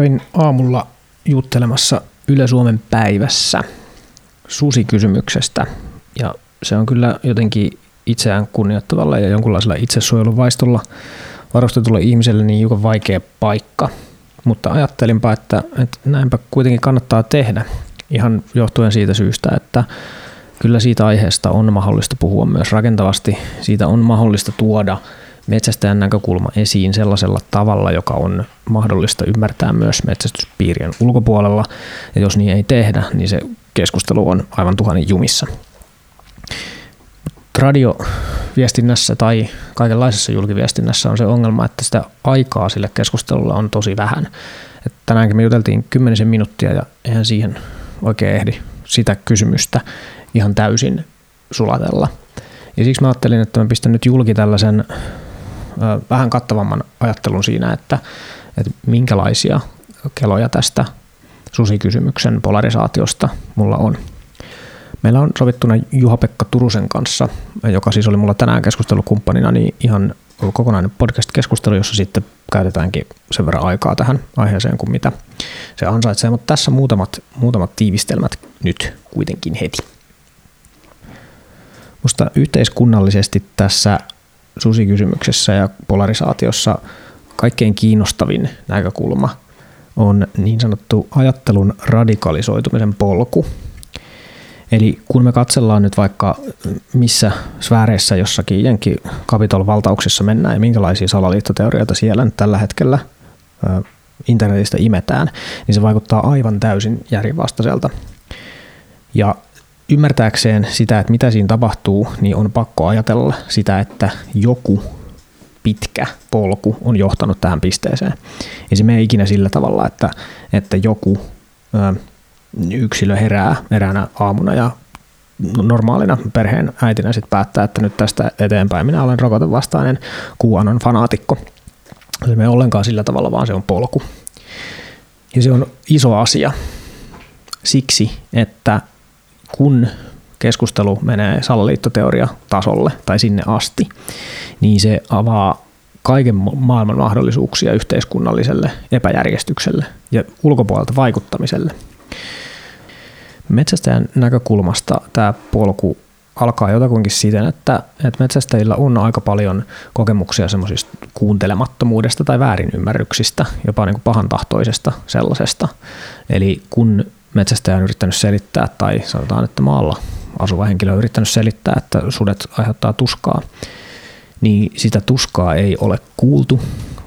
Kävin aamulla juttelemassa Yle Suomen päivässä susikysymyksestä ja se on kyllä jotenkin itseään kunnioittavalla ja jonkunlaisella itsesuojeluvaistolla varustetulle ihmiselle niin hiukan vaikea paikka. Mutta ajattelinpa, että, että näinpä kuitenkin kannattaa tehdä ihan johtuen siitä syystä, että kyllä siitä aiheesta on mahdollista puhua myös rakentavasti. Siitä on mahdollista tuoda metsästäjän näkökulma esiin sellaisella tavalla, joka on mahdollista ymmärtää myös metsästyspiirien ulkopuolella. Ja jos niin ei tehdä, niin se keskustelu on aivan tuhannen jumissa. Radioviestinnässä tai kaikenlaisessa julkiviestinnässä on se ongelma, että sitä aikaa sille keskustelulla on tosi vähän. Et tänäänkin me juteltiin kymmenisen minuuttia ja eihän siihen oikein ehdi sitä kysymystä ihan täysin sulatella. Ja siksi mä ajattelin, että mä pistän nyt julki tällaisen vähän kattavamman ajattelun siinä, että, että minkälaisia keloja tästä susikysymyksen polarisaatiosta mulla on. Meillä on sovittuna Juha-Pekka Turusen kanssa, joka siis oli mulla tänään keskustelukumppanina, niin ihan kokonainen podcast-keskustelu, jossa sitten käytetäänkin sen verran aikaa tähän aiheeseen kuin mitä se ansaitsee, mutta tässä muutamat, muutamat tiivistelmät nyt kuitenkin heti. Musta yhteiskunnallisesti tässä susikysymyksessä ja polarisaatiossa kaikkein kiinnostavin näkökulma on niin sanottu ajattelun radikalisoitumisen polku. Eli kun me katsellaan nyt vaikka missä sfääreissä jossakin jenkin kapitol valtauksessa mennään ja minkälaisia salaliittoteorioita siellä nyt tällä hetkellä internetistä imetään, niin se vaikuttaa aivan täysin järjenvastaiselta. Ja ymmärtääkseen sitä, että mitä siinä tapahtuu, niin on pakko ajatella sitä, että joku pitkä polku on johtanut tähän pisteeseen. Ei se mene ikinä sillä tavalla, että, että joku ö, yksilö herää eräänä aamuna ja normaalina perheen äitinä sitten päättää, että nyt tästä eteenpäin minä olen rokotevastainen QAnon fanaatikko. Se ei ollenkaan sillä tavalla, vaan se on polku. Ja se on iso asia siksi, että kun keskustelu menee salaliittoteoria tasolle tai sinne asti, niin se avaa kaiken maailman mahdollisuuksia yhteiskunnalliselle epäjärjestykselle ja ulkopuolelta vaikuttamiselle. Metsästäjän näkökulmasta tämä polku alkaa jotakuinkin siten, että, että metsästäjillä on aika paljon kokemuksia semmoisista kuuntelemattomuudesta tai väärinymmärryksistä, jopa niin kuin pahantahtoisesta sellaisesta. Eli kun metsästäjä on yrittänyt selittää, tai sanotaan, että maalla asuva henkilö on yrittänyt selittää, että sudet aiheuttaa tuskaa, niin sitä tuskaa ei ole kuultu,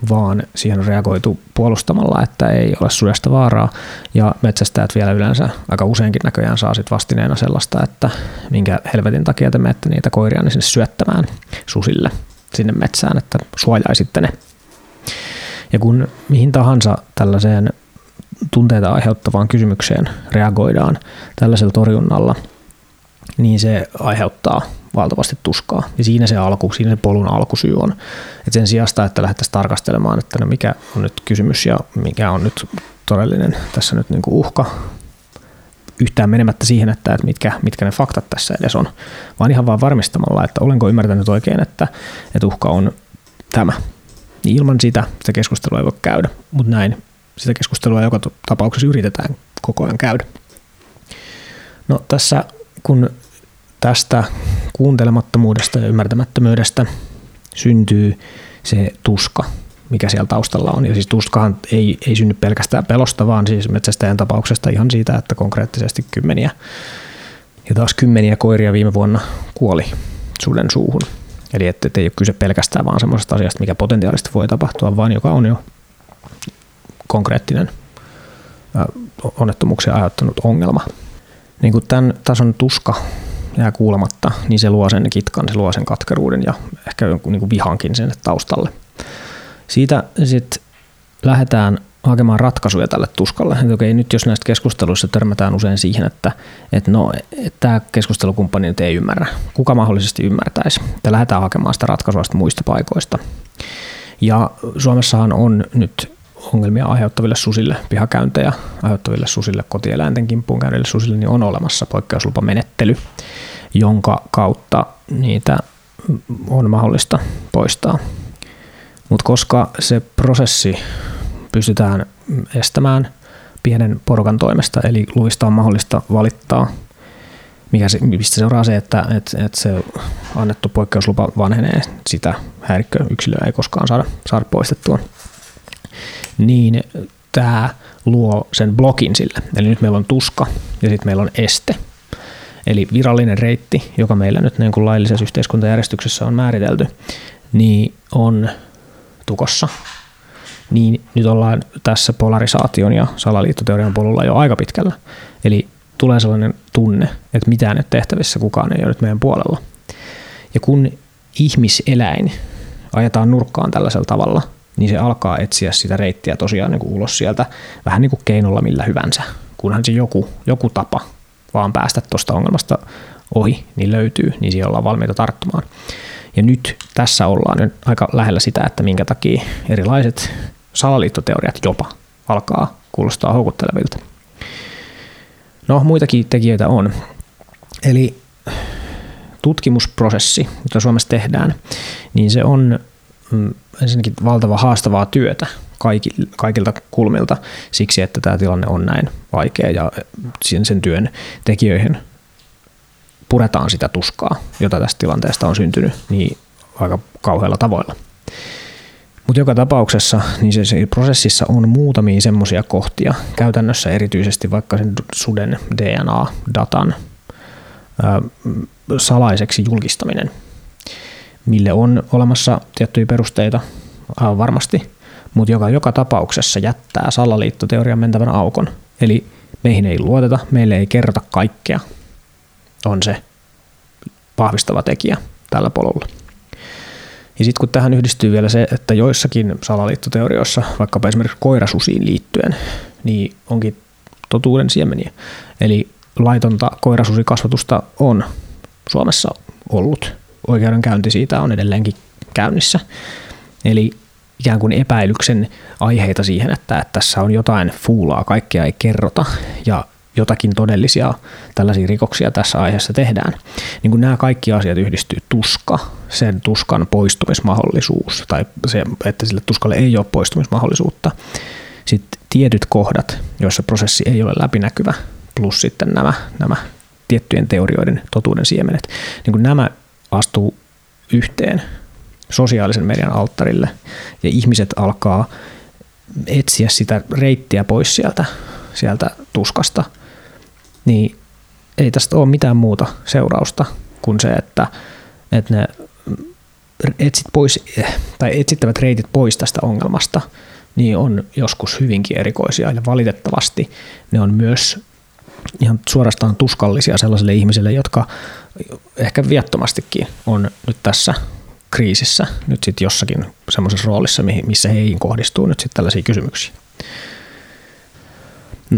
vaan siihen on reagoitu puolustamalla, että ei ole sudesta vaaraa. Ja metsästäjät vielä yleensä aika useinkin näköjään saa sit vastineena sellaista, että minkä helvetin takia te menette niitä koiria niin sinne syöttämään susille sinne metsään, että suojaisitte ne. Ja kun mihin tahansa tällaiseen tunteita aiheuttavaan kysymykseen reagoidaan tällaisella torjunnalla, niin se aiheuttaa valtavasti tuskaa. Ja siinä se alku, siinä se polun alkusyy on. Et sen sijasta, että lähdettäisiin tarkastelemaan, että no mikä on nyt kysymys ja mikä on nyt todellinen tässä nyt niinku uhka, yhtään menemättä siihen, että, että mitkä, mitkä ne faktat tässä edes on, vaan ihan vaan varmistamalla, että olenko ymmärtänyt oikein, että, että uhka on tämä. Niin ilman sitä sitä keskustelua ei voi käydä, mutta näin sitä keskustelua joka tapauksessa yritetään koko ajan käydä. No tässä kun tästä kuuntelemattomuudesta ja ymmärtämättömyydestä syntyy se tuska, mikä siellä taustalla on. Ja siis tuskahan ei, ei synny pelkästään pelosta, vaan siis metsästäjän tapauksesta ihan siitä, että konkreettisesti kymmeniä ja taas kymmeniä koiria viime vuonna kuoli suden suuhun. Eli että ei ole kyse pelkästään vaan semmoisesta asiasta, mikä potentiaalisesti voi tapahtua, vaan joka on jo konkreettinen onnettomuuksia aiheuttanut ongelma. Niin kuin tämän tason tuska jää kuulematta, niin se luo sen kitkan, se luo sen katkeruuden ja ehkä jonkun niin vihankin sen taustalle. Siitä sitten lähdetään hakemaan ratkaisuja tälle tuskalle. Että okei, nyt jos näistä keskusteluissa törmätään usein siihen, että, että no, tämä keskustelukumppani nyt ei ymmärrä. Kuka mahdollisesti ymmärtäisi? Että lähdetään hakemaan sitä ratkaisua muista paikoista. Ja Suomessahan on nyt ongelmia aiheuttaville susille, pihakäyntejä aiheuttaville susille, kotieläinten kimppuun käyneille susille, niin on olemassa poikkeuslupamenettely, jonka kautta niitä on mahdollista poistaa. Mutta koska se prosessi pystytään estämään pienen porukan toimesta, eli luvista on mahdollista valittaa, mikä se, mistä seuraa se, että, että, että se annettu poikkeuslupa vanhenee, sitä häirikköyksilöä ei koskaan saada, saada poistettua. Niin tämä luo sen blokin sille. Eli nyt meillä on tuska ja sitten meillä on este. Eli virallinen reitti, joka meillä nyt niin kuin laillisessa yhteiskuntajärjestyksessä on määritelty, niin on tukossa. Niin nyt ollaan tässä polarisaation ja salaliittoteorian polulla jo aika pitkällä. Eli tulee sellainen tunne, että mitään nyt tehtävissä, kukaan ei ole nyt meidän puolella. Ja kun ihmiseläin ajetaan nurkkaan tällaisella tavalla, niin se alkaa etsiä sitä reittiä tosiaan niin kuin ulos sieltä vähän niin kuin keinolla millä hyvänsä. Kunhan se joku, joku tapa vaan päästä tuosta ongelmasta ohi, niin löytyy, niin siihen ollaan valmiita tarttumaan. Ja nyt tässä ollaan nyt aika lähellä sitä, että minkä takia erilaiset salaliittoteoriat jopa alkaa kuulostaa houkuttelevilta. No, muitakin tekijöitä on. Eli tutkimusprosessi, jota Suomessa tehdään, niin se on ensinnäkin valtava haastavaa työtä kaikilta kulmilta siksi, että tämä tilanne on näin vaikea ja sen työn tekijöihin puretaan sitä tuskaa, jota tästä tilanteesta on syntynyt niin aika kauheilla tavoilla. Mutta joka tapauksessa niin se, se prosessissa on muutamia semmoisia kohtia, käytännössä erityisesti vaikka sen suden DNA-datan salaiseksi julkistaminen, mille on olemassa tiettyjä perusteita aivan varmasti, mutta joka joka tapauksessa jättää salaliittoteorian mentävän aukon. Eli meihin ei luoteta, meille ei kerrota kaikkea, on se vahvistava tekijä tällä polulla. Ja sitten kun tähän yhdistyy vielä se, että joissakin salaliittoteorioissa, vaikkapa esimerkiksi koirasusiin liittyen, niin onkin totuuden siemeniä. Eli laitonta koirasusikasvatusta on Suomessa ollut. Oikeudenkäynti siitä on edelleenkin käynnissä. Eli ikään kuin epäilyksen aiheita siihen, että, että tässä on jotain fuulaa, kaikkea ei kerrota ja jotakin todellisia tällaisia rikoksia tässä aiheessa tehdään. Niin kun nämä kaikki asiat yhdistyy tuska, sen tuskan poistumismahdollisuus, tai se, että sille tuskalle ei ole poistumismahdollisuutta, sitten tietyt kohdat, joissa prosessi ei ole läpinäkyvä, plus sitten nämä, nämä tiettyjen teorioiden totuuden siemenet, niin kun nämä astuu yhteen sosiaalisen median alttarille ja ihmiset alkaa etsiä sitä reittiä pois sieltä, sieltä tuskasta – niin ei tästä ole mitään muuta seurausta kuin se, että, että ne etsit pois, tai etsittävät reitit pois tästä ongelmasta, niin on joskus hyvinkin erikoisia ja valitettavasti ne on myös ihan suorastaan tuskallisia sellaisille ihmisille, jotka ehkä viattomastikin on nyt tässä kriisissä nyt sitten jossakin semmoisessa roolissa, missä heihin kohdistuu nyt sitten tällaisia kysymyksiä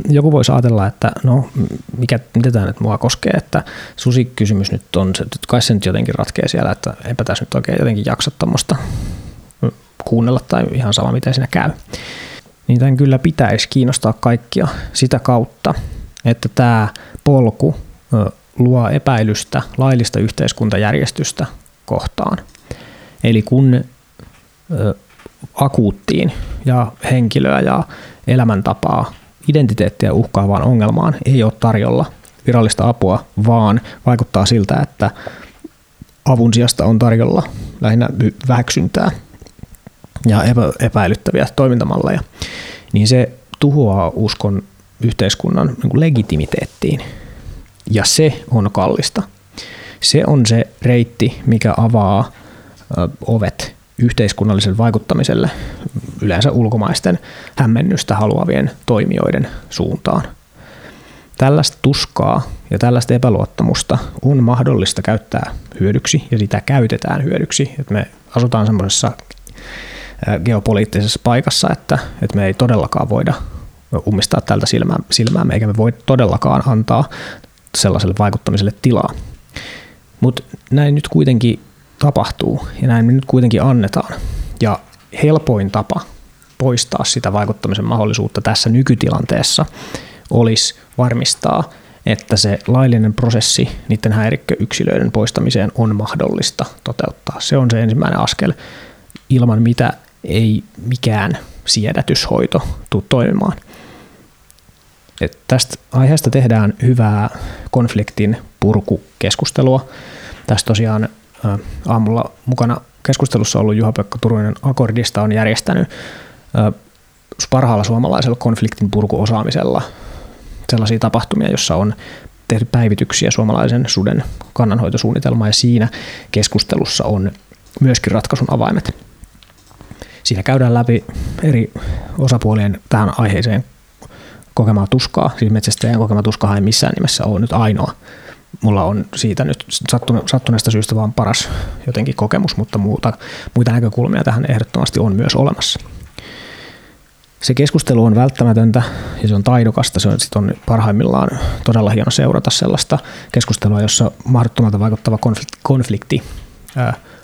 joku voisi ajatella, että no, mikä, mitä tämä nyt mua koskee, että susikysymys nyt on, se, kai se nyt jotenkin ratkee siellä, että eipä tässä nyt oikein jotenkin jaksa tuommoista kuunnella tai ihan sama, miten siinä käy. Niin tämän kyllä pitäisi kiinnostaa kaikkia sitä kautta, että tämä polku luo epäilystä laillista yhteiskuntajärjestystä kohtaan. Eli kun akuuttiin ja henkilöä ja elämäntapaa identiteettiä uhkaavaan ongelmaan ei ole tarjolla virallista apua, vaan vaikuttaa siltä, että avun sijasta on tarjolla lähinnä väheksyntää ja epä, epäilyttäviä toimintamalleja, niin se tuhoaa uskon yhteiskunnan niin legitimiteettiin. Ja se on kallista. Se on se reitti, mikä avaa ovet yhteiskunnallisen vaikuttamiselle yleensä ulkomaisten hämmennystä haluavien toimijoiden suuntaan. Tällaista tuskaa ja tällaista epäluottamusta on mahdollista käyttää hyödyksi ja sitä käytetään hyödyksi. Että me asutaan semmoisessa geopoliittisessa paikassa, että, että me ei todellakaan voida ummistaa tältä silmää, silmää eikä me voi todellakaan antaa sellaiselle vaikuttamiselle tilaa. Mutta näin nyt kuitenkin tapahtuu ja näin me nyt kuitenkin annetaan. Ja helpoin tapa poistaa sitä vaikuttamisen mahdollisuutta tässä nykytilanteessa olisi varmistaa, että se laillinen prosessi niiden häirikköyksilöiden poistamiseen on mahdollista toteuttaa. Se on se ensimmäinen askel, ilman mitä ei mikään siedätyshoito tuu toimimaan. Et tästä aiheesta tehdään hyvää konfliktin purkukeskustelua. Tässä tosiaan aamulla mukana keskustelussa ollut Juha-Pekka Turunen Akordista on järjestänyt parhaalla suomalaisella konfliktin purkuosaamisella sellaisia tapahtumia, jossa on tehty päivityksiä suomalaisen suden kannanhoitosuunnitelmaan ja siinä keskustelussa on myöskin ratkaisun avaimet. Siinä käydään läpi eri osapuolien tähän aiheeseen kokemaa tuskaa. Siis metsästäjän kokema tuska ei missään nimessä ole nyt ainoa. Mulla on siitä nyt sattuneesta syystä vaan paras jotenkin kokemus, mutta muuta, muita näkökulmia tähän ehdottomasti on myös olemassa. Se keskustelu on välttämätöntä ja se on taidokasta. Se on, sit on parhaimmillaan todella hieno seurata sellaista keskustelua, jossa mahdottomalta vaikuttava konflikti,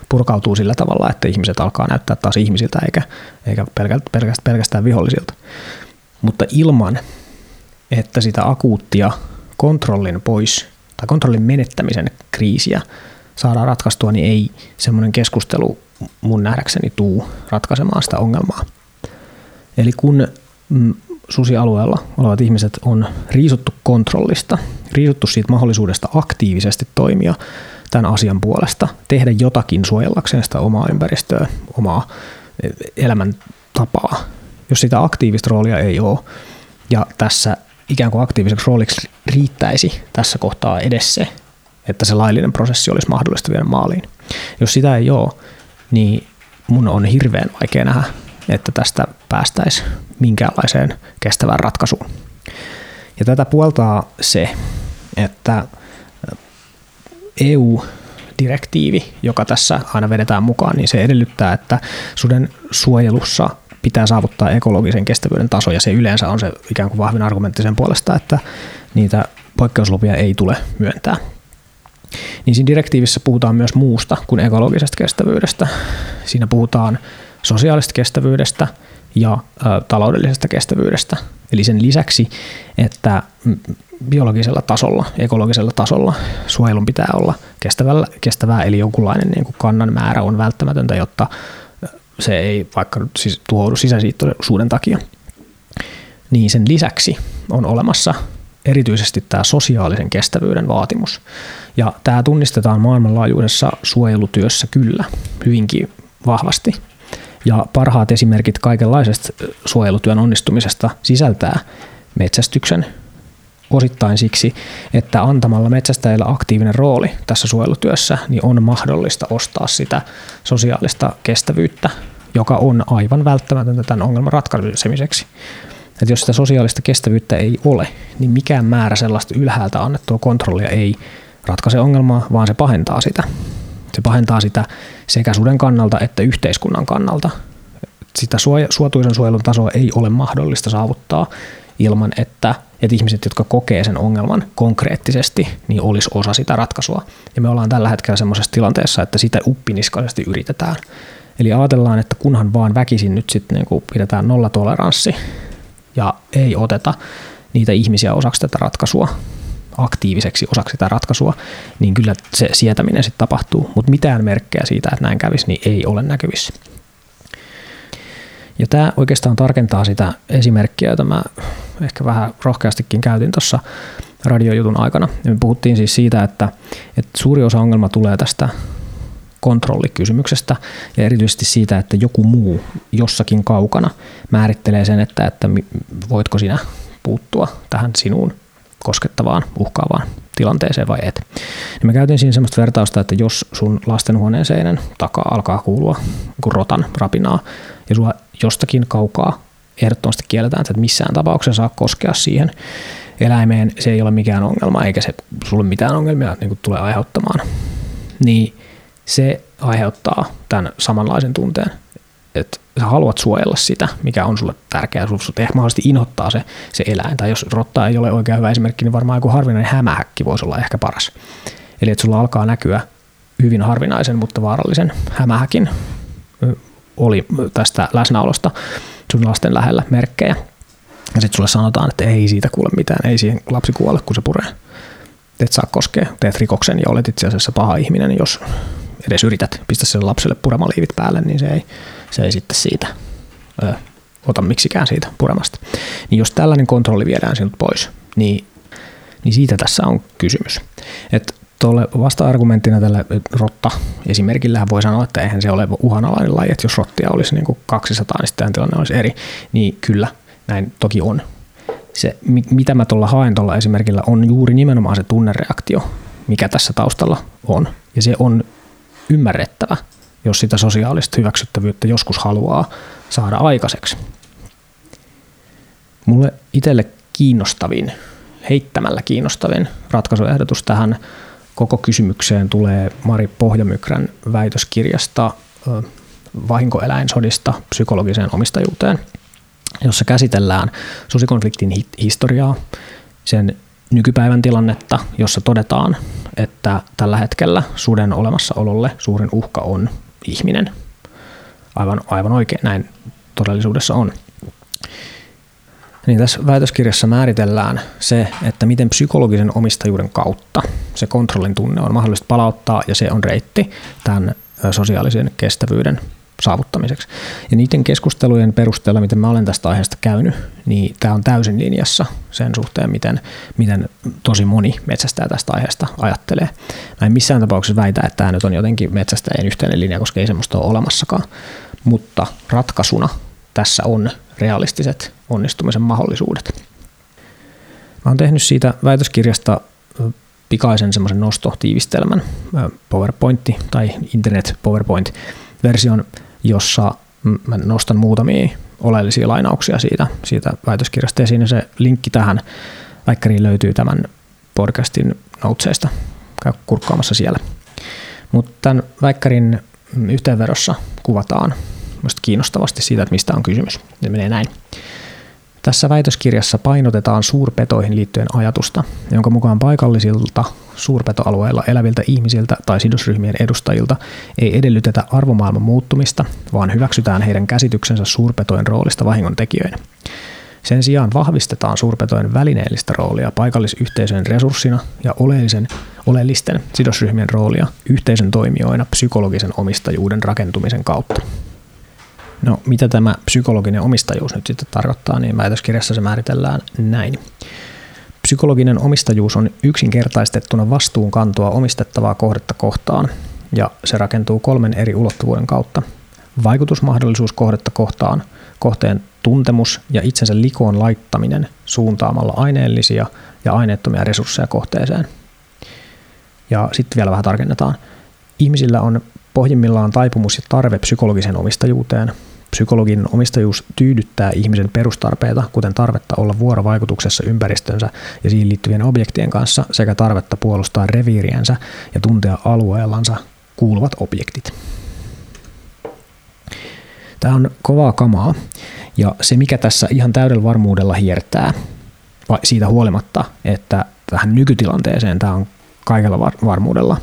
purkautuu sillä tavalla, että ihmiset alkaa näyttää taas ihmisiltä eikä, eikä pelkästään, pelkästään vihollisilta. Mutta ilman, että sitä akuuttia kontrollin pois tai kontrollin menettämisen kriisiä saadaan ratkaistua, niin ei semmoinen keskustelu mun nähdäkseni tuu ratkaisemaan sitä ongelmaa. Eli kun mm, susialueella olevat ihmiset on riisuttu kontrollista, riisuttu siitä mahdollisuudesta aktiivisesti toimia tämän asian puolesta, tehdä jotakin suojellakseen sitä omaa ympäristöä, omaa e, elämäntapaa. Jos sitä aktiivista roolia ei ole, ja tässä ikään kuin aktiiviseksi rooliksi riittäisi tässä kohtaa edes se, että se laillinen prosessi olisi mahdollista viedä maaliin. Jos sitä ei ole, niin mun on hirveän vaikea nähdä, että tästä päästäisiin minkäänlaiseen kestävään ratkaisuun. Ja tätä puoltaa se, että EU-direktiivi, joka tässä aina vedetään mukaan, niin se edellyttää, että suden suojelussa pitää saavuttaa ekologisen kestävyyden taso, ja se yleensä on se ikään kuin vahvin argumentti sen puolesta, että niitä poikkeuslupia ei tule myöntää. Niin siinä direktiivissä puhutaan myös muusta kuin ekologisesta kestävyydestä. Siinä puhutaan sosiaalisesta kestävyydestä ja ä, taloudellisesta kestävyydestä. Eli sen lisäksi, että biologisella tasolla, ekologisella tasolla suojelun pitää olla kestävällä, kestävää, eli jonkunlainen niin kuin kannan määrä on välttämätöntä, jotta se ei vaikka siis tuhoudu sisäsiittoisuuden takia. Niin sen lisäksi on olemassa erityisesti tämä sosiaalisen kestävyyden vaatimus. Ja tämä tunnistetaan maailmanlaajuisessa suojelutyössä kyllä hyvinkin vahvasti. Ja parhaat esimerkit kaikenlaisesta suojelutyön onnistumisesta sisältää metsästyksen osittain siksi, että antamalla metsästäjillä aktiivinen rooli tässä suojelutyössä, niin on mahdollista ostaa sitä sosiaalista kestävyyttä, joka on aivan välttämätöntä tämän ongelman ratkaisemiseksi. Että jos sitä sosiaalista kestävyyttä ei ole, niin mikään määrä sellaista ylhäältä annettua kontrollia ei ratkaise ongelmaa, vaan se pahentaa sitä. Se pahentaa sitä sekä suden kannalta että yhteiskunnan kannalta. Sitä suotuisen suojelun tasoa ei ole mahdollista saavuttaa ilman, että, että ihmiset, jotka kokee sen ongelman konkreettisesti, niin olisi osa sitä ratkaisua. Ja me ollaan tällä hetkellä semmoisessa tilanteessa, että sitä uppiniskaisesti yritetään. Eli ajatellaan, että kunhan vaan väkisin nyt sitten niin pidetään nollatoleranssi ja ei oteta niitä ihmisiä osaksi tätä ratkaisua, aktiiviseksi osaksi tätä ratkaisua, niin kyllä se sietäminen sitten tapahtuu. Mutta mitään merkkejä siitä, että näin kävisi, niin ei ole näkyvissä. Ja tämä oikeastaan tarkentaa sitä esimerkkiä, jota mä ehkä vähän rohkeastikin käytin tuossa radiojutun aikana. Ja me puhuttiin siis siitä, että, että suuri osa ongelma tulee tästä kontrollikysymyksestä ja erityisesti siitä, että joku muu jossakin kaukana määrittelee sen, että, että voitko sinä puuttua tähän sinuun koskettavaan, uhkaavaan tilanteeseen vai et. Ja mä käytin siinä semmoista vertausta, että jos sun lastenhuoneen seinän takaa alkaa kuulua niin rotan rapinaa ja sua jostakin kaukaa ehdottomasti kielletään, että missään tapauksessa saa koskea siihen eläimeen, se ei ole mikään ongelma eikä se sulle mitään ongelmia niin tule aiheuttamaan, niin se aiheuttaa tämän samanlaisen tunteen, että sä haluat suojella sitä, mikä on sulle tärkeää, sulle ehkä mahdollisesti inhottaa se, se eläin, tai jos rotta ei ole oikein hyvä esimerkki, niin varmaan joku harvinainen hämähäkki voisi olla ehkä paras. Eli että sulla alkaa näkyä hyvin harvinaisen, mutta vaarallisen hämähäkin oli tästä läsnäolosta sun lasten lähellä merkkejä. Ja sitten sulle sanotaan, että ei siitä kuule mitään, ei siihen lapsi kuole, kun se puree. Et saa koskea, teet rikoksen ja olet itse asiassa paha ihminen, jos edes yrität pistää sen lapselle puremaliivit päälle, niin se ei, se ei sitten siitä ö, ota miksikään siitä puremasta. Niin jos tällainen kontrolli viedään sinut pois, niin, niin siitä tässä on kysymys. Että tuolle vasta-argumenttina tällä rotta esimerkillähän voi sanoa, että eihän se ole uhanalainen laji, että jos rottia olisi niin kuin 200, niin sitten tilanne olisi eri. Niin kyllä, näin toki on. Se, mitä mä tuolla haen tuolla esimerkillä, on juuri nimenomaan se tunnereaktio, mikä tässä taustalla on. Ja se on ymmärrettävä, jos sitä sosiaalista hyväksyttävyyttä joskus haluaa saada aikaiseksi. Mulle itselle kiinnostavin, heittämällä kiinnostavin ratkaisuehdotus tähän koko kysymykseen tulee Mari Pohjamykrän väitöskirjasta Vahinkoeläinsodista psykologiseen omistajuuteen, jossa käsitellään susikonfliktin historiaa, sen nykypäivän tilannetta, jossa todetaan, että tällä hetkellä suden olemassaololle suurin uhka on ihminen. Aivan, aivan oikein näin todellisuudessa on. Niin tässä väitöskirjassa määritellään se, että miten psykologisen omistajuuden kautta se kontrollin tunne on mahdollista palauttaa ja se on reitti tämän sosiaalisen kestävyyden saavuttamiseksi. Ja niiden keskustelujen perusteella, miten mä olen tästä aiheesta käynyt, niin tämä on täysin linjassa sen suhteen, miten, miten tosi moni metsästäjä tästä aiheesta ajattelee. Mä en missään tapauksessa väitä, että tämä nyt on jotenkin metsästäjien yhteinen linja, koska ei semmoista ole olemassakaan. Mutta ratkaisuna tässä on realistiset onnistumisen mahdollisuudet. Mä oon tehnyt siitä väitöskirjasta pikaisen semmoisen nostotiivistelmän, PowerPointti tai Internet PowerPoint-version, jossa mä nostan muutamia oleellisia lainauksia siitä, siitä väitöskirjasta. Ja siinä se linkki tähän väikkäriin löytyy tämän podcastin noutseista. Käy kurkkaamassa siellä. Mutta tämän väikkärin yhteenvedossa kuvataan kiinnostavasti siitä, että mistä on kysymys. Se menee näin. Tässä väitöskirjassa painotetaan suurpetoihin liittyen ajatusta, jonka mukaan paikallisilta suurpetoalueilla eläviltä ihmisiltä tai sidosryhmien edustajilta ei edellytetä arvomaailman muuttumista, vaan hyväksytään heidän käsityksensä suurpetojen roolista vahingontekijöinä. Sen sijaan vahvistetaan suurpetojen välineellistä roolia paikallisyhteisön resurssina ja oleellisen, oleellisten sidosryhmien roolia yhteisön toimijoina psykologisen omistajuuden rakentumisen kautta. No mitä tämä psykologinen omistajuus nyt sitten tarkoittaa, niin väitöskirjassa se määritellään näin. Psykologinen omistajuus on yksinkertaistettuna vastuunkantoa omistettavaa kohdetta kohtaan, ja se rakentuu kolmen eri ulottuvuuden kautta. Vaikutusmahdollisuus kohdetta kohtaan, kohteen tuntemus ja itsensä likoon laittaminen suuntaamalla aineellisia ja aineettomia resursseja kohteeseen. Ja sitten vielä vähän tarkennetaan. Ihmisillä on pohjimmillaan taipumus ja tarve psykologiseen omistajuuteen, Psykologin omistajuus tyydyttää ihmisen perustarpeita, kuten tarvetta olla vuorovaikutuksessa ympäristönsä ja siihen liittyvien objektien kanssa sekä tarvetta puolustaa reviiriensä ja tuntea alueellansa kuuluvat objektit. Tämä on kovaa kamaa ja se mikä tässä ihan täydellä varmuudella hiertää, siitä huolimatta, että tähän nykytilanteeseen tämä on kaikella varmuudella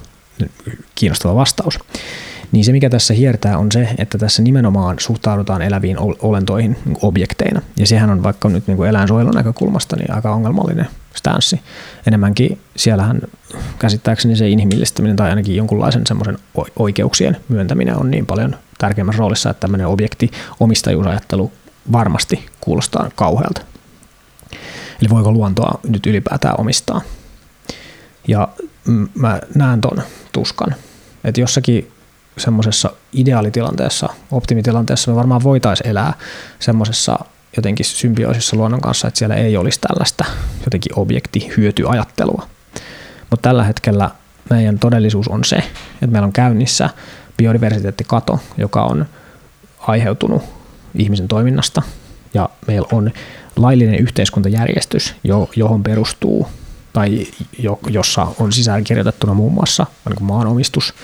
kiinnostava vastaus, niin se, mikä tässä hiertää, on se, että tässä nimenomaan suhtaudutaan eläviin olentoihin niin objekteina. Ja sehän on vaikka nyt niin eläinsuojelun näkökulmasta niin aika ongelmallinen stanssi. Enemmänkin siellähän käsittääkseni se inhimillistäminen tai ainakin jonkunlaisen semmoisen oikeuksien myöntäminen on niin paljon tärkeämmässä roolissa, että tämmöinen objekti omistajuusajattelu varmasti kuulostaa kauhealta. Eli voiko luontoa nyt ylipäätään omistaa? Ja mä näen ton tuskan. Että jossakin semmoisessa ideaalitilanteessa, optimitilanteessa me varmaan voitaisiin elää semmoisessa jotenkin symbioosissa luonnon kanssa, että siellä ei olisi tällaista jotenkin objektihyötyajattelua. Mutta tällä hetkellä meidän todellisuus on se, että meillä on käynnissä biodiversiteettikato, joka on aiheutunut ihmisen toiminnasta, ja meillä on laillinen yhteiskuntajärjestys, johon perustuu tai jossa on sisäänkirjoitettuna muun muassa niin maanomistus,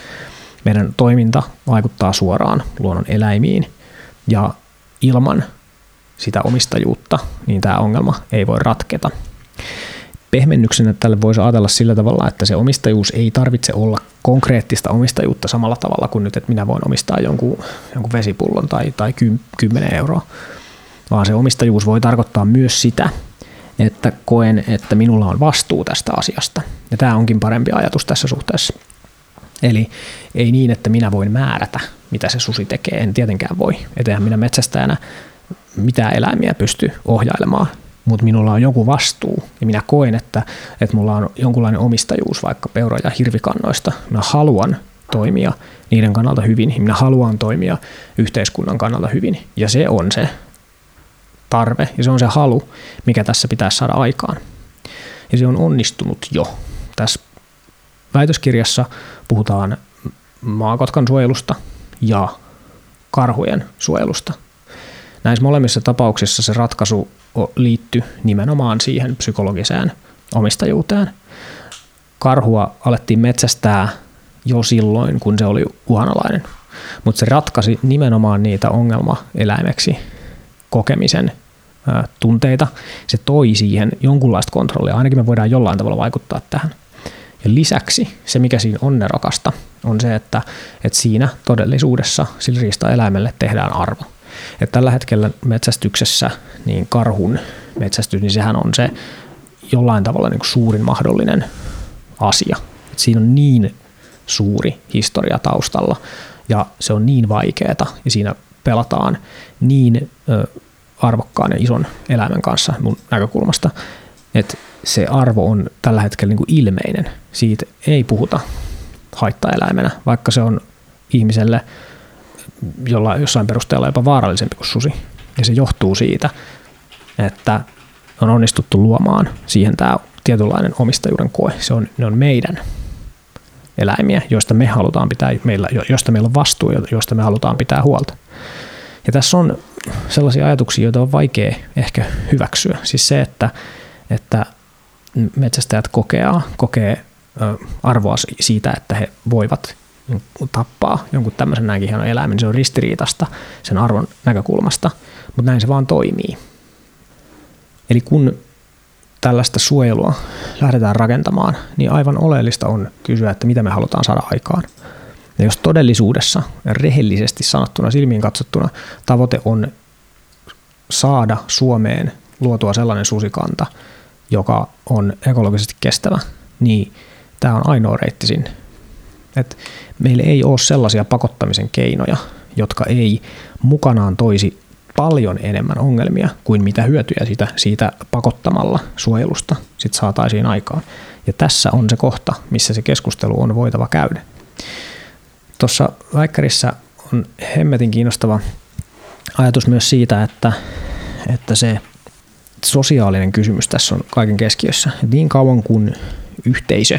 meidän toiminta vaikuttaa suoraan luonnon eläimiin ja ilman sitä omistajuutta, niin tämä ongelma ei voi ratketa. Pehmennyksenä tälle voisi ajatella sillä tavalla, että se omistajuus ei tarvitse olla konkreettista omistajuutta samalla tavalla kuin nyt, että minä voin omistaa jonkun, jonkun vesipullon tai, tai 10 euroa, vaan se omistajuus voi tarkoittaa myös sitä, että koen, että minulla on vastuu tästä asiasta. Ja tämä onkin parempi ajatus tässä suhteessa. Eli ei niin, että minä voin määrätä, mitä se susi tekee. En tietenkään voi. Eteenhän minä metsästäjänä mitä eläimiä pysty ohjailemaan, mutta minulla on joku vastuu ja minä koen, että, että mulla on jonkunlainen omistajuus vaikka peura- ja hirvikannoista. Mä haluan toimia niiden kannalta hyvin minä haluan toimia yhteiskunnan kannalta hyvin ja se on se tarve ja se on se halu, mikä tässä pitäisi saada aikaan. Ja se on onnistunut jo. Tässä väitöskirjassa puhutaan maakotkan suojelusta ja karhujen suojelusta. Näissä molemmissa tapauksissa se ratkaisu liittyy nimenomaan siihen psykologiseen omistajuuteen. Karhua alettiin metsästää jo silloin, kun se oli uhanalainen, mutta se ratkaisi nimenomaan niitä ongelmaeläimeksi kokemisen tunteita. Se toi siihen jonkunlaista kontrollia, ainakin me voidaan jollain tavalla vaikuttaa tähän. Ja lisäksi se, mikä siinä on nerokasta, on se, että, että siinä todellisuudessa sillä riistaeläimelle tehdään arvo. Et tällä hetkellä metsästyksessä niin karhun metsästys, niin sehän on se jollain tavalla niin kuin suurin mahdollinen asia. Et siinä on niin suuri historia taustalla ja se on niin vaikeaa ja siinä pelataan niin ö, arvokkaan ja ison eläimen kanssa mun näkökulmasta, että se arvo on tällä hetkellä niin kuin ilmeinen. Siitä ei puhuta haittaeläimenä, vaikka se on ihmiselle jolla jossain perusteella jopa vaarallisempi kuin susi. Ja se johtuu siitä, että on onnistuttu luomaan siihen tämä tietynlainen omistajuuden koe. Se on, ne on meidän eläimiä, joista me halutaan pitää, meillä, joista meillä on vastuu joista me halutaan pitää huolta. Ja tässä on sellaisia ajatuksia, joita on vaikea ehkä hyväksyä. Siis se, että, että metsästäjät kokee, kokee arvoa siitä, että he voivat tappaa jonkun tämmöisen näinkin hienon eläimen, se on ristiriitasta sen arvon näkökulmasta, mutta näin se vaan toimii. Eli kun tällaista suojelua lähdetään rakentamaan, niin aivan oleellista on kysyä, että mitä me halutaan saada aikaan. Ja jos todellisuudessa, rehellisesti sanottuna, silmiin katsottuna, tavoite on saada Suomeen luotua sellainen susikanta, joka on ekologisesti kestävä, niin tämä on ainoa reitti sinne. Et meillä ei ole sellaisia pakottamisen keinoja, jotka ei mukanaan toisi paljon enemmän ongelmia kuin mitä hyötyjä siitä, siitä pakottamalla suojelusta sit saataisiin aikaan. Ja tässä on se kohta, missä se keskustelu on voitava käydä. Tuossa väikkärissä on hemmetin kiinnostava ajatus myös siitä, että, että se sosiaalinen kysymys tässä on kaiken keskiössä. Niin kauan kuin yhteisö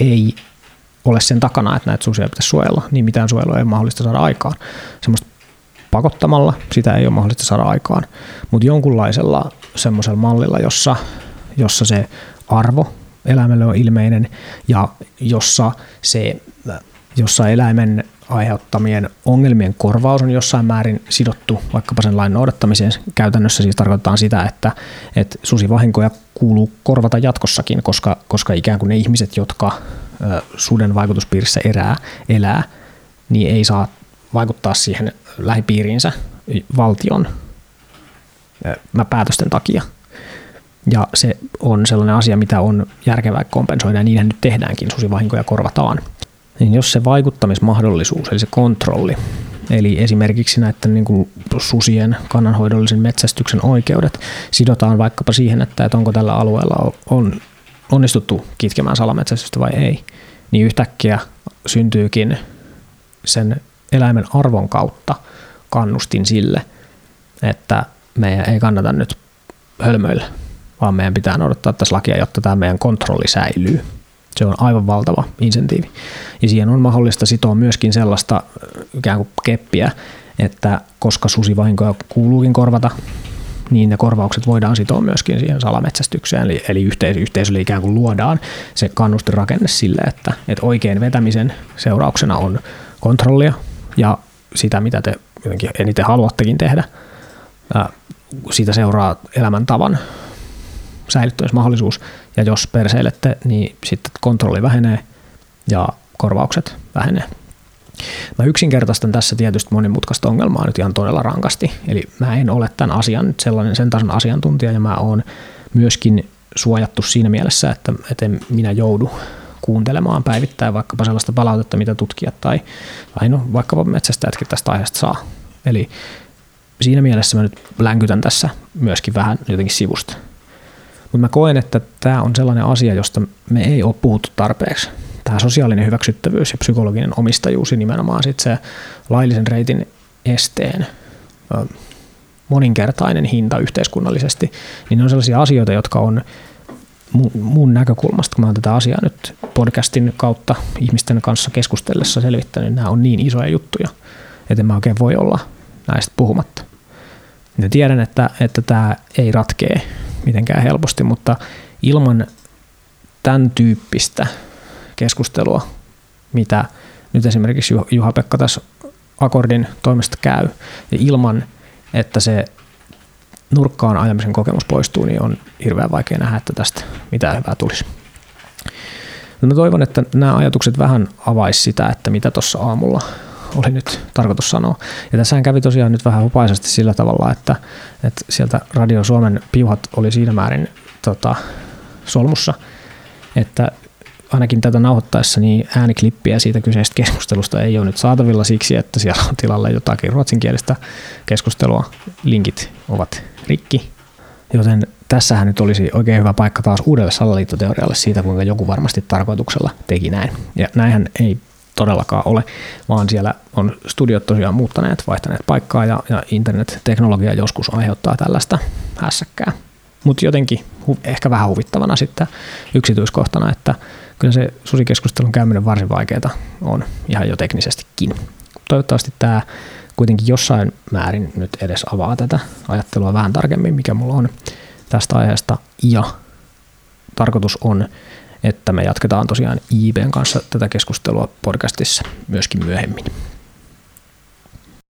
ei ole sen takana, että näitä susia pitäisi suojella, niin mitään suojelua ei ole mahdollista saada aikaan. Semmoista pakottamalla sitä ei ole mahdollista saada aikaan, mutta jonkunlaisella semmoisella mallilla, jossa, jossa se arvo eläimelle on ilmeinen ja jossa, se, jossa eläimen aiheuttamien ongelmien korvaus on jossain määrin sidottu vaikkapa sen lain noudattamiseen. Käytännössä siis tarkoittaa sitä, että, että susivahinkoja kuuluu korvata jatkossakin, koska, koska ikään kuin ne ihmiset, jotka suden vaikutuspiirissä erää, elää, niin ei saa vaikuttaa siihen lähipiiriinsä valtion päätösten takia. Ja se on sellainen asia, mitä on järkevää kompensoida, ja niinhän nyt tehdäänkin, susivahinkoja korvataan. Niin jos se vaikuttamismahdollisuus, eli se kontrolli, eli esimerkiksi näiden niin kuin susien kannanhoidollisen metsästyksen oikeudet sidotaan vaikkapa siihen, että, että onko tällä alueella on onnistuttu kitkemään salametsästystä vai ei, niin yhtäkkiä syntyykin sen eläimen arvon kautta kannustin sille, että meidän ei kannata nyt hölmöillä, vaan meidän pitää noudattaa tässä lakia, jotta tämä meidän kontrolli säilyy. Se on aivan valtava insentiivi. Ja siihen on mahdollista sitoa myöskin sellaista ikään kuin keppiä, että koska susivahinkoja kuuluukin korvata, niin ne korvaukset voidaan sitoa myöskin siihen salametsästykseen, eli, eli yhteis- yhteisölle ikään kuin luodaan se kannustirakenne sille, että, että oikein vetämisen seurauksena on kontrollia ja sitä, mitä te jotenkin eniten haluattekin tehdä. Siitä seuraa elämäntavan säilyttämismahdollisuus, ja jos perseilette, niin sitten kontrolli vähenee ja korvaukset vähenee. Mä yksinkertaistan tässä tietysti monimutkaista ongelmaa nyt ihan todella rankasti. Eli mä en ole tämän asian nyt sellainen sen tason asiantuntija ja mä oon myöskin suojattu siinä mielessä, että, että en minä joudu kuuntelemaan päivittäin vaikkapa sellaista palautetta, mitä tutkijat tai, tai no, vaikkapa metsästäjätkin tästä aiheesta saa. Eli siinä mielessä mä nyt länkytän tässä myöskin vähän jotenkin sivusta. Mutta mä koen, että tämä on sellainen asia, josta me ei ole puhuttu tarpeeksi. Tämä sosiaalinen hyväksyttävyys ja psykologinen omistajuus ja nimenomaan sit se laillisen reitin esteen moninkertainen hinta yhteiskunnallisesti, niin ne on sellaisia asioita, jotka on mun näkökulmasta, kun mä oon tätä asiaa nyt podcastin kautta ihmisten kanssa keskustellessa selvittänyt, niin nämä on niin isoja juttuja, että mä oikein voi olla näistä puhumatta. Ja tiedän, että, että tämä ei ratkee mitenkään helposti, mutta ilman tämän tyyppistä keskustelua, mitä nyt esimerkiksi Juha-Pekka tässä Akordin toimesta käy, ja ilman, että se nurkkaan ajamisen kokemus poistuu, niin on hirveän vaikea nähdä, että tästä mitään hyvää tulisi. Mä toivon, että nämä ajatukset vähän avaisi sitä, että mitä tuossa aamulla oli nyt tarkoitus sanoa. Ja tässähän kävi tosiaan nyt vähän hupaisesti sillä tavalla, että, että sieltä Radio Suomen piuhat oli siinä määrin tota, solmussa, että ainakin tätä nauhoittaessa niin ääniklippiä siitä kyseisestä keskustelusta ei ole nyt saatavilla siksi, että siellä on tilalle jotakin ruotsinkielistä keskustelua. Linkit ovat rikki. Joten tässähän nyt olisi oikein hyvä paikka taas uudelle salaliittoteorialle siitä, kuinka joku varmasti tarkoituksella teki näin. Ja näinhän ei todellakaan ole, vaan siellä on studiot tosiaan muuttaneet, vaihtaneet paikkaa ja, ja internet-teknologia joskus aiheuttaa tällaista hässäkkää. Mutta jotenkin ehkä vähän huvittavana sitten yksityiskohtana, että kyllä se susikeskustelun käyminen varsin vaikeaa on ihan jo teknisestikin. Toivottavasti tämä kuitenkin jossain määrin nyt edes avaa tätä ajattelua vähän tarkemmin, mikä mulla on tästä aiheesta. Ja tarkoitus on, että me jatketaan tosiaan IBn kanssa tätä keskustelua podcastissa myöskin myöhemmin.